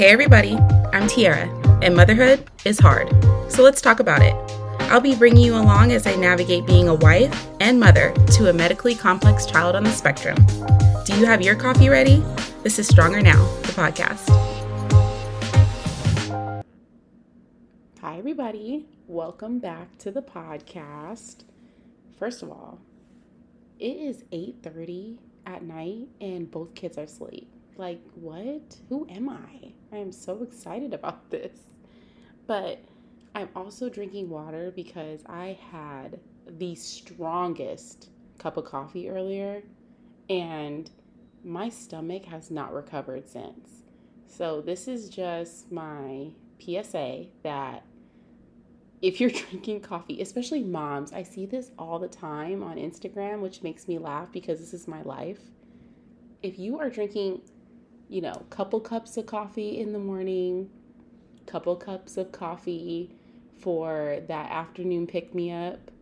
Hey, everybody, I'm Tierra, and motherhood is hard. So let's talk about it. I'll be bringing you along as I navigate being a wife and mother to a medically complex child on the spectrum. Do you have your coffee ready? This is Stronger Now, the podcast. Hi, everybody. Welcome back to the podcast. First of all, it is 8:30 at night and both kids are asleep. Like, what? Who am I? I am so excited about this. But I'm also drinking water because I had the strongest cup of coffee earlier and my stomach has not recovered since. So, this is just my PSA that if you're drinking coffee, especially moms, I see this all the time on Instagram, which makes me laugh because this is my life. If you are drinking you know, couple cups of coffee in the morning, couple cups of coffee for that afternoon pick me up.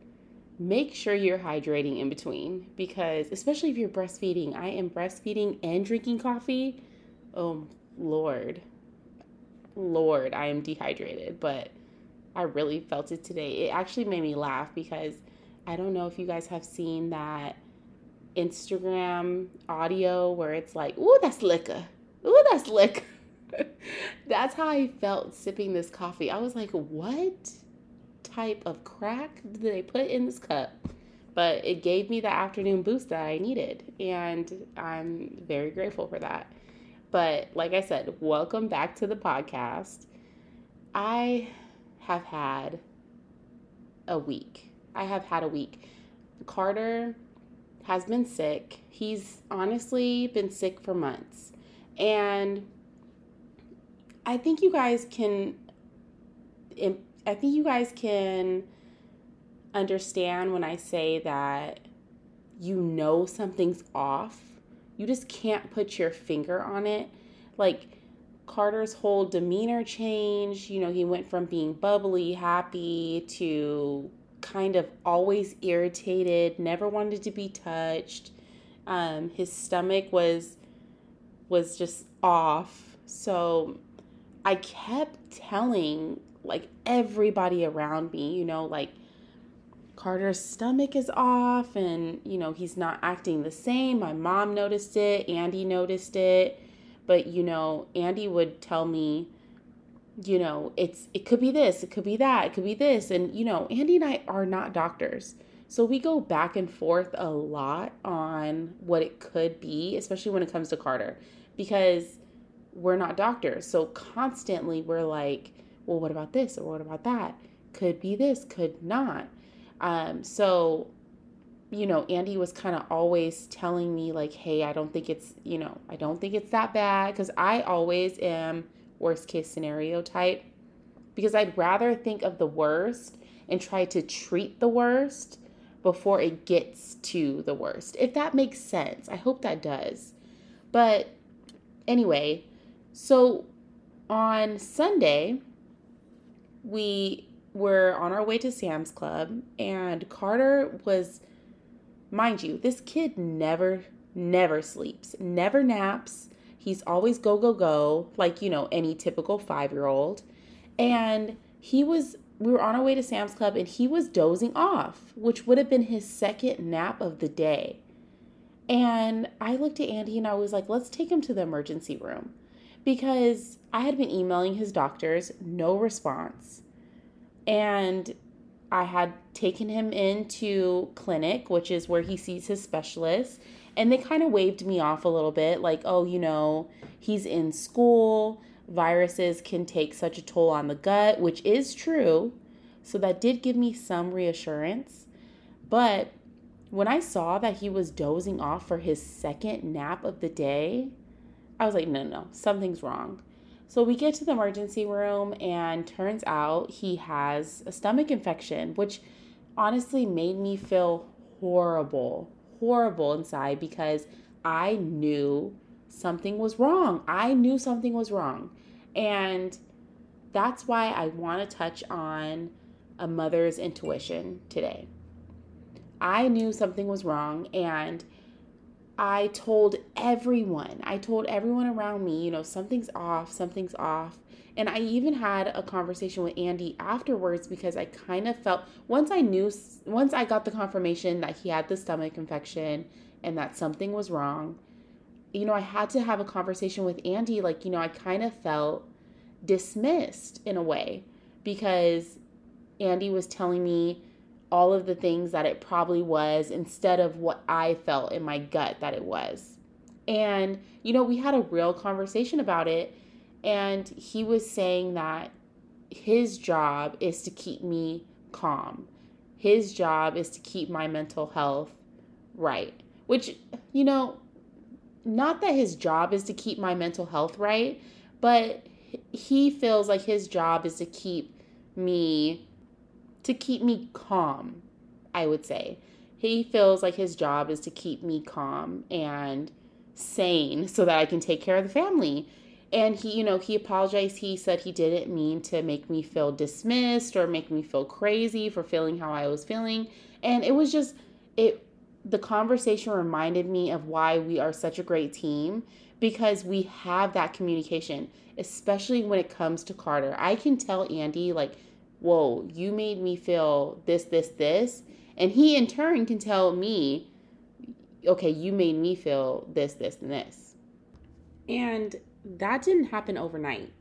Make sure you're hydrating in between because, especially if you're breastfeeding, I am breastfeeding and drinking coffee. Oh, Lord. Lord, I am dehydrated, but I really felt it today. It actually made me laugh because I don't know if you guys have seen that Instagram audio where it's like, ooh, that's liquor. Ooh, that's liquor. that's how I felt sipping this coffee. I was like, what type of crack did they put in this cup? But it gave me the afternoon boost that I needed. And I'm very grateful for that. But like I said, welcome back to the podcast. I have had a week. I have had a week. Carter has been sick. He's honestly been sick for months. And I think you guys can I think you guys can understand when I say that you know something's off. You just can't put your finger on it. Like Carter's whole demeanor changed. You know, he went from being bubbly, happy to kind of always irritated, never wanted to be touched. Um, his stomach was was just off. So I kept telling like everybody around me, you know, like Carter's stomach is off and, you know, he's not acting the same. My mom noticed it, Andy noticed it. But, you know, Andy would tell me, you know, it's it could be this, it could be that, it could be this. And, you know, Andy and I are not doctors. So we go back and forth a lot on what it could be, especially when it comes to Carter because we're not doctors. So constantly we're like, well, what about this or what about that? Could be this, could not. Um, so, you know, Andy was kind of always telling me, like, hey, I don't think it's, you know, I don't think it's that bad because I always am worst case scenario type because I'd rather think of the worst and try to treat the worst before it gets to the worst. If that makes sense. I hope that does. But anyway, so on Sunday, we were on our way to Sam's Club, and Carter was, mind you, this kid never, never sleeps, never naps. He's always go, go, go, like, you know, any typical five year old. And he was, we were on our way to Sam's Club, and he was dozing off, which would have been his second nap of the day. And I looked at Andy and I was like, let's take him to the emergency room because I had been emailing his doctors, no response. And I had taken him into clinic, which is where he sees his specialist, and they kind of waved me off a little bit like, oh, you know, he's in school. Viruses can take such a toll on the gut, which is true. So that did give me some reassurance. But when I saw that he was dozing off for his second nap of the day, I was like, no, no, no, something's wrong. So we get to the emergency room, and turns out he has a stomach infection, which honestly made me feel horrible, horrible inside because I knew something was wrong. I knew something was wrong. And that's why I want to touch on a mother's intuition today. I knew something was wrong and I told everyone, I told everyone around me, you know, something's off, something's off. And I even had a conversation with Andy afterwards because I kind of felt once I knew, once I got the confirmation that he had the stomach infection and that something was wrong, you know, I had to have a conversation with Andy. Like, you know, I kind of felt dismissed in a way because Andy was telling me all of the things that it probably was instead of what I felt in my gut that it was. And, you know, we had a real conversation about it and he was saying that his job is to keep me calm. His job is to keep my mental health right. Which, you know, not that his job is to keep my mental health right, but he feels like his job is to keep me to keep me calm, I would say. He feels like his job is to keep me calm and sane so that I can take care of the family. And he you know he apologized. He said he didn't mean to make me feel dismissed or make me feel crazy for feeling how i was feeling. And it was just it the conversation reminded me of why we are such a great team because we have that communication especially when it comes to carter. I can tell andy like whoa you made me feel this this this and he in turn can tell me okay you made me feel this this and this and that didn't happen overnight.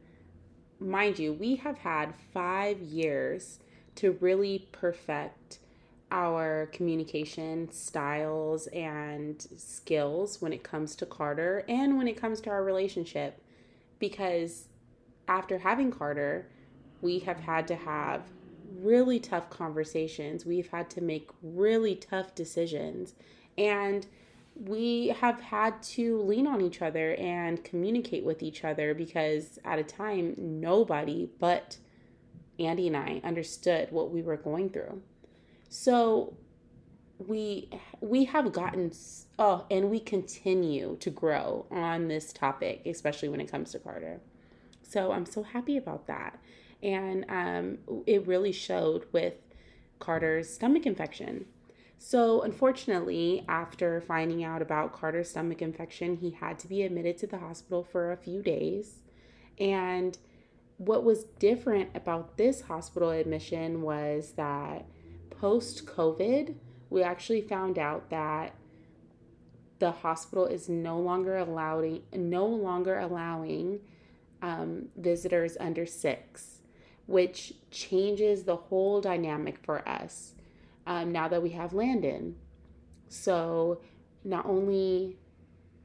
Mind you, we have had five years to really perfect our communication styles and skills when it comes to Carter and when it comes to our relationship. Because after having Carter, we have had to have really tough conversations. We've had to make really tough decisions. And we have had to lean on each other and communicate with each other because at a time nobody but Andy and I understood what we were going through. So we we have gotten oh and we continue to grow on this topic especially when it comes to Carter. So I'm so happy about that. And um, it really showed with Carter's stomach infection so, unfortunately, after finding out about Carter's stomach infection, he had to be admitted to the hospital for a few days. And what was different about this hospital admission was that post COVID, we actually found out that the hospital is no longer allowing no longer allowing um, visitors under six, which changes the whole dynamic for us um, now that we have Landon. So not only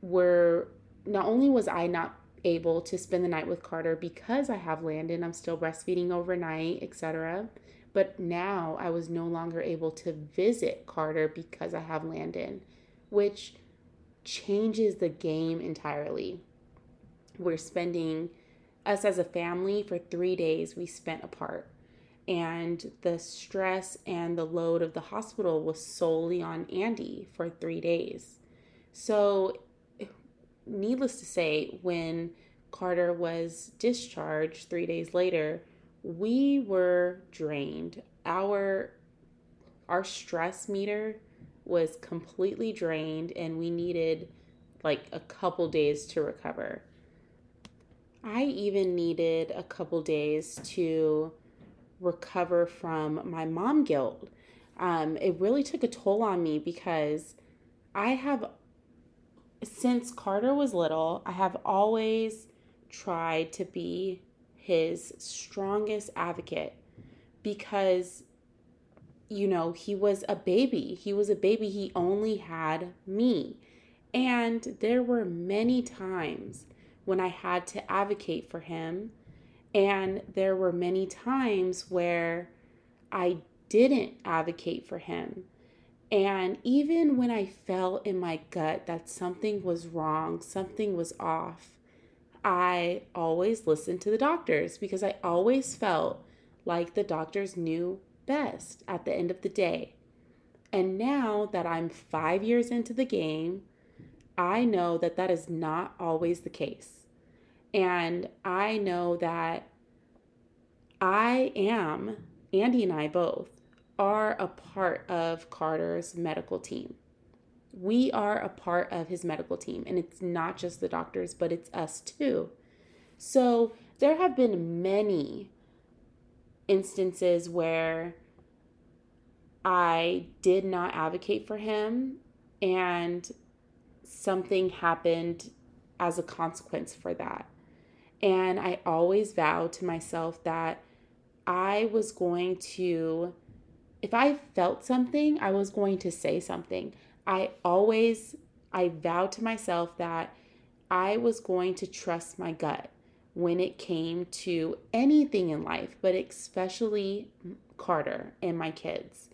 were not only was I not able to spend the night with Carter because I have Landon, I'm still breastfeeding overnight, etc. But now I was no longer able to visit Carter because I have Landon, which changes the game entirely. We're spending us as a family for three days we spent apart and the stress and the load of the hospital was solely on Andy for three days. So, needless to say, when Carter was discharged three days later, we were drained. Our our stress meter was completely drained and we needed like a couple days to recover. I even needed a couple days to recover from my mom guilt. Um, it really took a toll on me because I have, since Carter was little, I have always tried to be his strongest advocate because, you know, he was a baby. He was a baby. He only had me. And there were many times when I had to advocate for him and there were many times where I didn't advocate for him. And even when I felt in my gut that something was wrong, something was off, I always listened to the doctors because I always felt like the doctors knew best at the end of the day. And now that I'm five years into the game, I know that that is not always the case. And I know that I am, Andy and I both, are a part of Carter's medical team. We are a part of his medical team, and it's not just the doctors, but it's us too. So there have been many instances where I did not advocate for him and something happened as a consequence for that. And I always vowed to myself that I was going to, if I felt something, I was going to say something. I always, I vowed to myself that I was going to trust my gut when it came to anything in life, but especially Carter and my kids.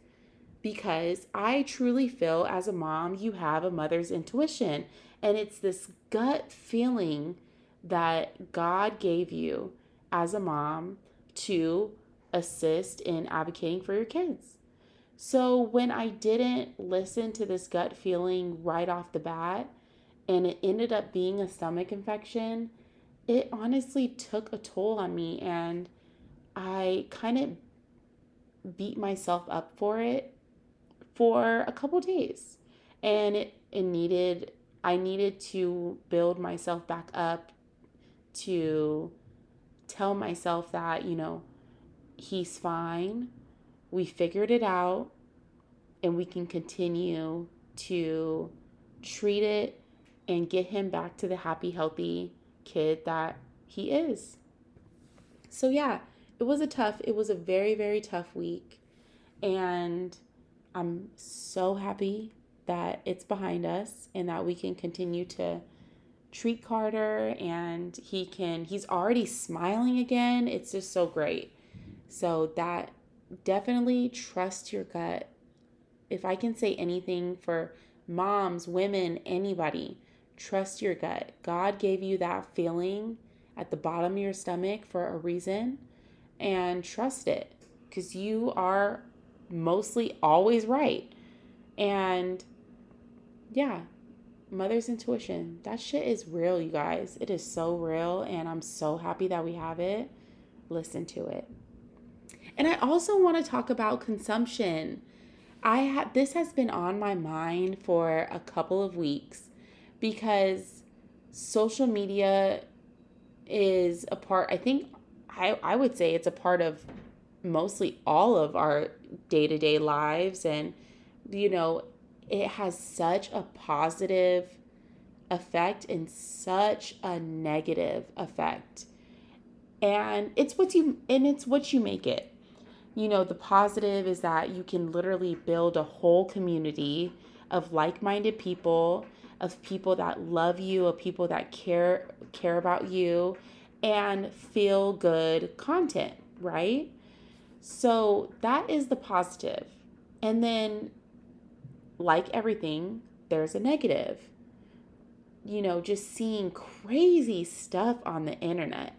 Because I truly feel as a mom, you have a mother's intuition. And it's this gut feeling that God gave you as a mom to assist in advocating for your kids. So when I didn't listen to this gut feeling right off the bat, and it ended up being a stomach infection, it honestly took a toll on me and I kind of beat myself up for it for a couple days. And it, it needed I needed to build myself back up to tell myself that, you know, he's fine. We figured it out and we can continue to treat it and get him back to the happy, healthy kid that he is. So, yeah, it was a tough, it was a very, very tough week. And I'm so happy that it's behind us and that we can continue to treat Carter and he can, he's already smiling again. It's just so great. So, that definitely trust your gut. If I can say anything for moms, women, anybody, Trust your gut. God gave you that feeling at the bottom of your stomach for a reason and trust it because you are mostly always right. And yeah, mother's intuition. That shit is real, you guys. It is so real, and I'm so happy that we have it. Listen to it. And I also want to talk about consumption. I have this has been on my mind for a couple of weeks because social media is a part, I think, I, I would say it's a part of mostly all of our day to day lives. And, you know, it has such a positive effect and such a negative effect. And it's what you and it's what you make it. You know, the positive is that you can literally build a whole community of like-minded people of people that love you, of people that care care about you and feel good content, right? So that is the positive. And then like everything, there's a negative. You know, just seeing crazy stuff on the internet.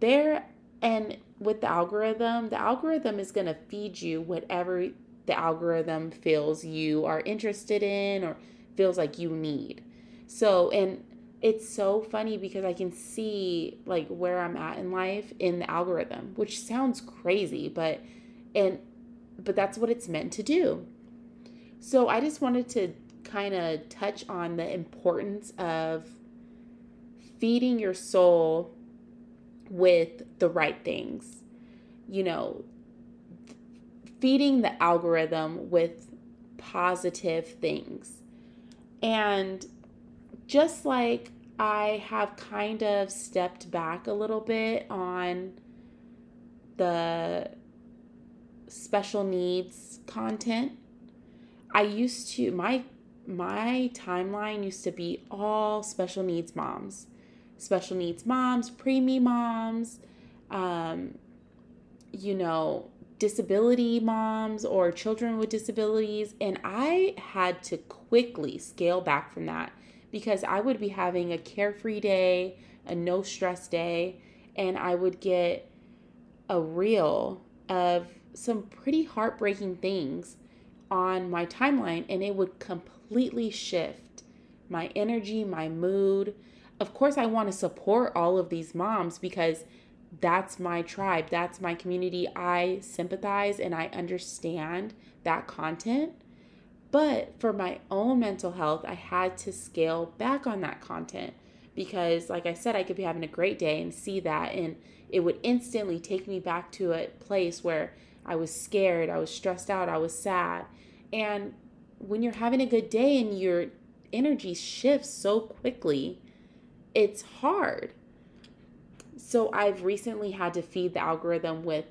There and with the algorithm, the algorithm is going to feed you whatever the algorithm feels you are interested in or feels like you need. So, and it's so funny because I can see like where I'm at in life in the algorithm, which sounds crazy, but and but that's what it's meant to do. So, I just wanted to kind of touch on the importance of feeding your soul with the right things. You know, feeding the algorithm with positive things and just like I have kind of stepped back a little bit on the special needs content, I used to my my timeline used to be all special needs moms, special needs moms, preemie moms, um, you know, disability moms or children with disabilities. And I had to quickly scale back from that because I would be having a carefree day, a no stress day, and I would get a reel of some pretty heartbreaking things on my timeline, and it would completely shift my energy, my mood. Of course, I want to support all of these moms because that's my tribe, that's my community. I sympathize and I understand that content. But for my own mental health, I had to scale back on that content because, like I said, I could be having a great day and see that, and it would instantly take me back to a place where I was scared, I was stressed out, I was sad. And when you're having a good day and your energy shifts so quickly, it's hard. So I've recently had to feed the algorithm with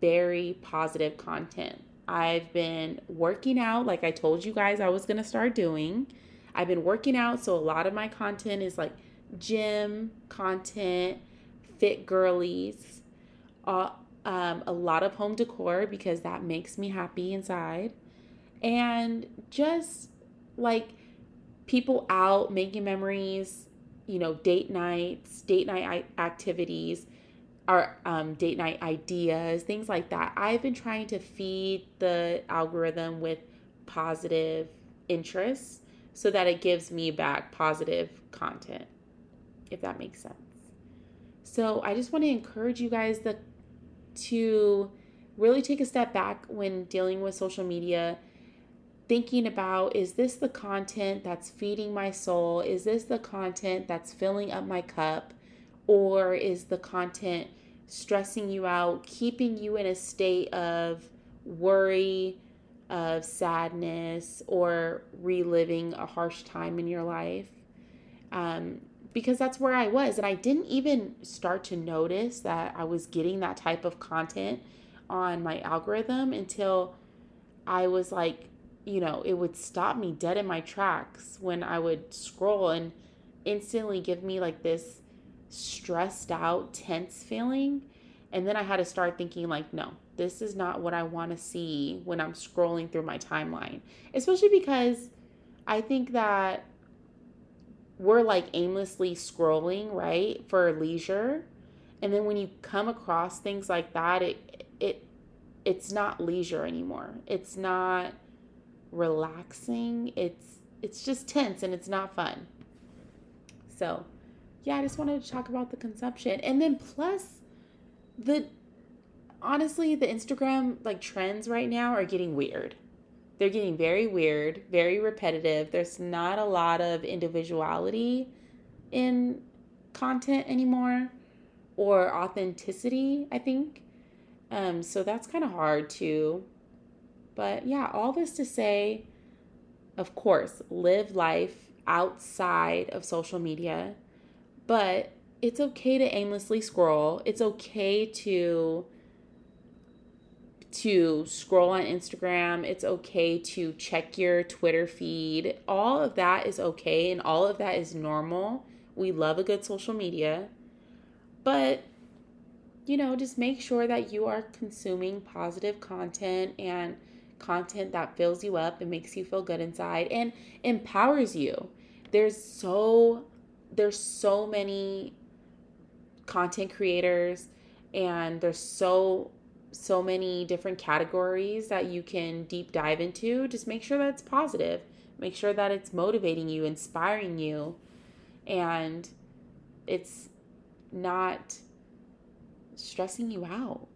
very positive content. I've been working out, like I told you guys I was going to start doing. I've been working out, so a lot of my content is like gym content, fit girlies, uh, um, a lot of home decor because that makes me happy inside, and just like people out making memories, you know, date nights, date night activities, our um, date night ideas, things like that. I've been trying to feed the algorithm with positive interests so that it gives me back positive content, if that makes sense. So I just want to encourage you guys that to really take a step back when dealing with social media thinking about is this the content that's feeding my soul? Is this the content that's filling up my cup? Or is the content stressing you out, keeping you in a state of worry, of sadness, or reliving a harsh time in your life? Um, because that's where I was. And I didn't even start to notice that I was getting that type of content on my algorithm until I was like, you know, it would stop me dead in my tracks when I would scroll and instantly give me like this stressed out, tense feeling. And then I had to start thinking, like, no, this is not what I want to see when I'm scrolling through my timeline. Especially because I think that we're like aimlessly scrolling, right, for leisure. And then when you come across things like that, it it it's not leisure anymore. It's not relaxing. It's it's just tense and it's not fun. So, yeah, I just wanted to talk about the consumption. And then plus the honestly, the Instagram like trends right now are getting weird. They're getting very weird, very repetitive. There's not a lot of individuality in content anymore or authenticity, I think. Um, so that's kind of hard too. But yeah, all this to say, of course, live life outside of social media, but it's okay to aimlessly scroll. It's okay to to scroll on Instagram. It's okay to check your Twitter feed. All of that is okay and all of that is normal. We love a good social media. But you know, just make sure that you are consuming positive content and content that fills you up and makes you feel good inside and empowers you. There's so there's so many content creators and there's so so many different categories that you can deep dive into. Just make sure that it's positive. Make sure that it's motivating you, inspiring you, and it's not stressing you out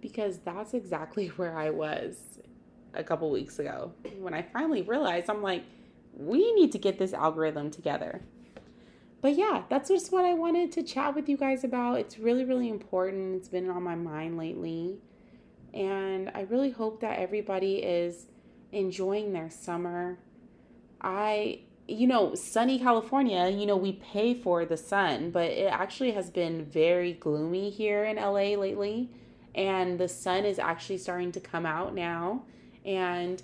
because that's exactly where I was a couple weeks ago when I finally realized I'm like, we need to get this algorithm together. But yeah, that's just what I wanted to chat with you guys about. It's really, really important. It's been on my mind lately. And I really hope that everybody is enjoying their summer. I, you know, sunny California, you know, we pay for the sun, but it actually has been very gloomy here in LA lately. And the sun is actually starting to come out now and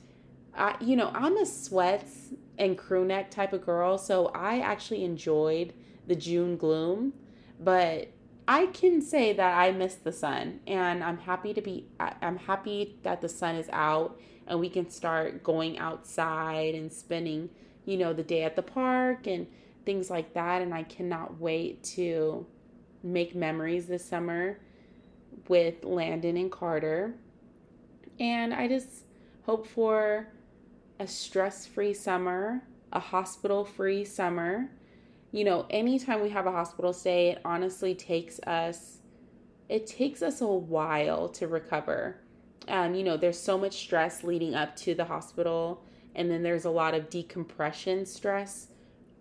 I, you know, I'm a sweats and crew neck type of girl, so I actually enjoyed the June gloom, but I can say that I miss the sun and I'm happy to be I'm happy that the sun is out and we can start going outside and spending, you know, the day at the park and things like that and I cannot wait to make memories this summer with Landon and Carter. And I just Hope for a stress free summer, a hospital free summer. You know, anytime we have a hospital stay, it honestly takes us it takes us a while to recover. Um, you know, there's so much stress leading up to the hospital And then there's a lot of decompression stress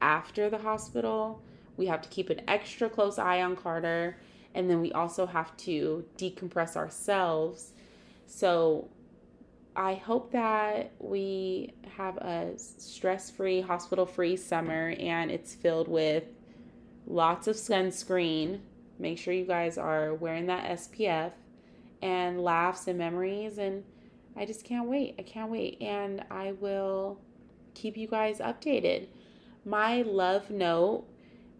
after the hospital. We have to keep an extra close eye on Carter. And then we also have to decompress ourselves. So I hope that we have a stress free, hospital free summer and it's filled with lots of sunscreen. Make sure you guys are wearing that SPF and laughs and memories. And I just can't wait. I can't wait. And I will keep you guys updated. My love note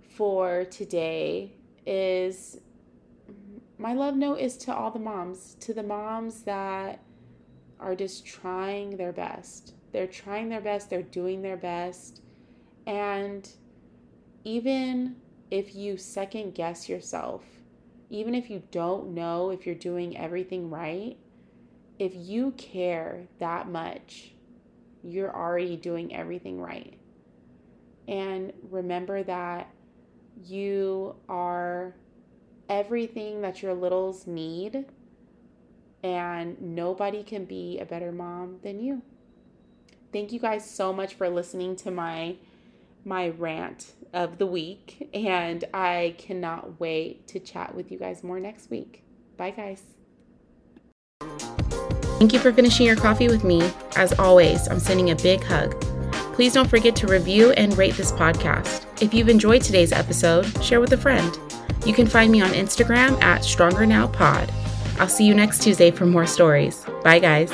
for today is my love note is to all the moms, to the moms that are just trying their best. They're trying their best, they're doing their best. And even if you second guess yourself, even if you don't know if you're doing everything right, if you care that much, you're already doing everything right. And remember that you are everything that your littles need and nobody can be a better mom than you. Thank you guys so much for listening to my my rant of the week and I cannot wait to chat with you guys more next week. Bye guys. Thank you for finishing your coffee with me. As always, I'm sending a big hug. Please don't forget to review and rate this podcast. If you've enjoyed today's episode, share with a friend. You can find me on Instagram at StrongerNowPod. Pod. I'll see you next Tuesday for more stories. Bye, guys.